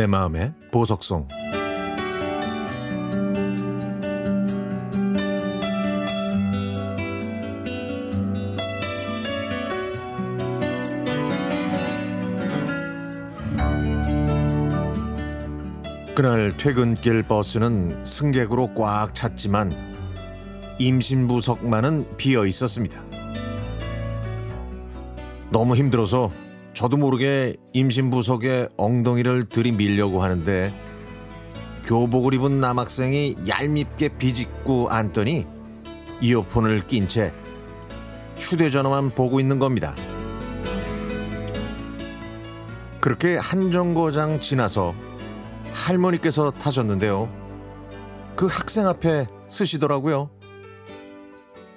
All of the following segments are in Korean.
내 마음의 보석송 그날 퇴근길 버스는 승객으로 꽉 찼지만 임신부석만은 비어 있었습니다. 너무 힘들어서 저도 모르게 임신부석에 엉덩이를 들이밀려고 하는데 교복을 입은 남학생이 얄밉게 비집고 앉더니 이어폰을 낀 채 휴대전화만 보고 있는 겁니다. 그렇게 한 정거장 지나서 할머니께서 타셨는데요. 그 학생 앞에 쓰시더라고요.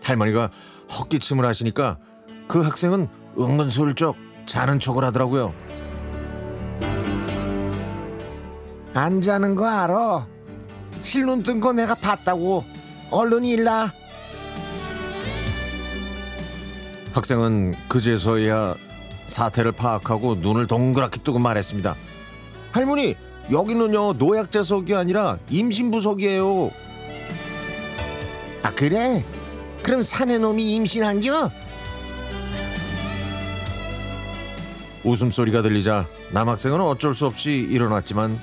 할머니가 헛기침을 하시니까 그 학생은 은근슬쩍 자는 척을 하더라고요. 안 자는 거 알아? 실눈 뜬 거 내가 봤다고. 얼른 일나. 학생은 그제서야 사태를 파악하고 눈을 동그랗게 뜨고 말했습니다. 할머니, 여기는요 노약자석이 아니라 임신부석이에요. 아 그래? 그럼 사내 놈이 임신한겨? 웃음소리가 들리자 남학생은 어쩔 수 없이 일어났지만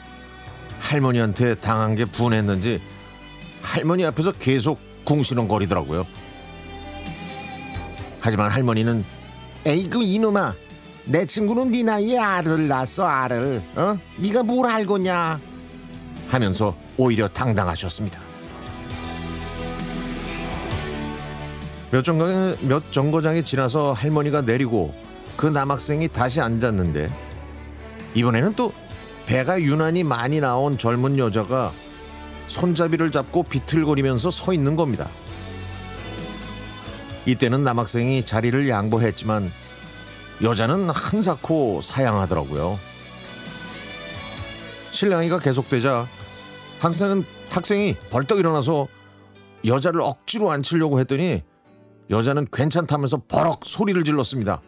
할머니한테 당한 게 분했는지 할머니 앞에서 계속 궁시렁거리더라고요. 하지만 할머니는 에이그 이놈아 내 친구는 네 나이에 알을 낳았어 알을 어? 네가 뭘 알고냐 하면서 오히려 당당하셨습니다. 몇 정거장, 몇 정거장이 지나서 할머니가 내리고 그 남학생이 다시 앉았는데 이번에는 또 배가 유난히 많이 나온 젊은 여자가 손잡이를 잡고 비틀거리면서 서 있는 겁니다. 이때는 남학생이 자리를 양보했지만 여자는 한사코 사양하더라고요. 실랑이가 계속되자 학생은 학생이 벌떡 일어나서 여자를 억지로 앉히려고 했더니 여자는 괜찮다면서 버럭 소리를 질렀습니다.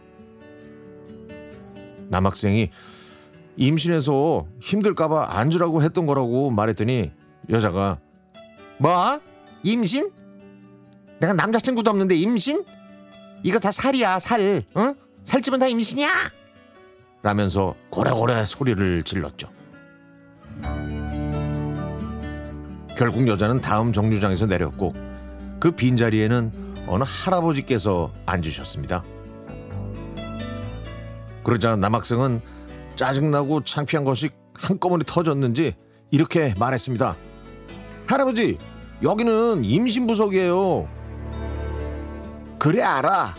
남학생이 임신해서 힘들까봐 앉으라고 했던 거라고 말했더니 여자가 뭐? 임신? 내가 남자친구도 없는데 임신? 이거 다 살이야 살 어? 살찌면 다 임신이야 라면서 고래고래 소리를 질렀죠. 결국 여자는 다음 정류장에서 내렸고 그 빈자리에는 어느 할아버지께서 앉으셨습니다. 그러자 남학생은 짜증나고 창피한 것이 한꺼번에 터졌는지 이렇게 말했습니다. 할아버지, 여기는 임신부석이에요. 그래 알아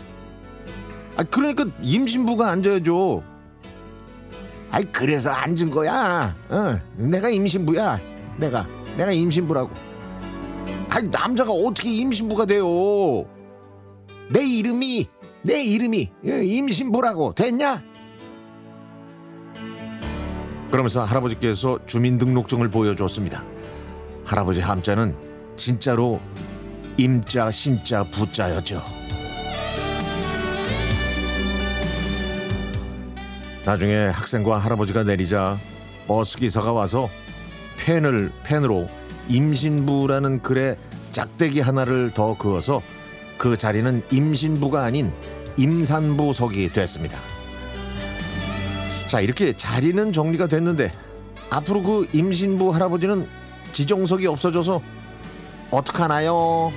아, 그러니까 임신부가 앉아야죠. 아이 그래서 앉은 거야 어, 내가 임신부야 내가 내가 임신부라고 아니, 남자가 어떻게 임신부가 돼요? 내 이름이 내 이름이 어, 임신부라고 됐냐? 그러면서 할아버지께서 주민등록증을 보여줬습니다. 할아버지 함자는 진짜로 임자 신자 부자였죠. 나중에 학생과 할아버지가 내리자 버스 기사가 와서 펜을 펜으로 임신부라는 글에 짝대기 하나를 더 그어서 그 자리는 임신부가 아닌 임산부석이 됐습니다. 자 이렇게 자리는 정리가 됐는데 앞으로 그 임신부 할아버지는 지정석이 없어져서 어떡하나요?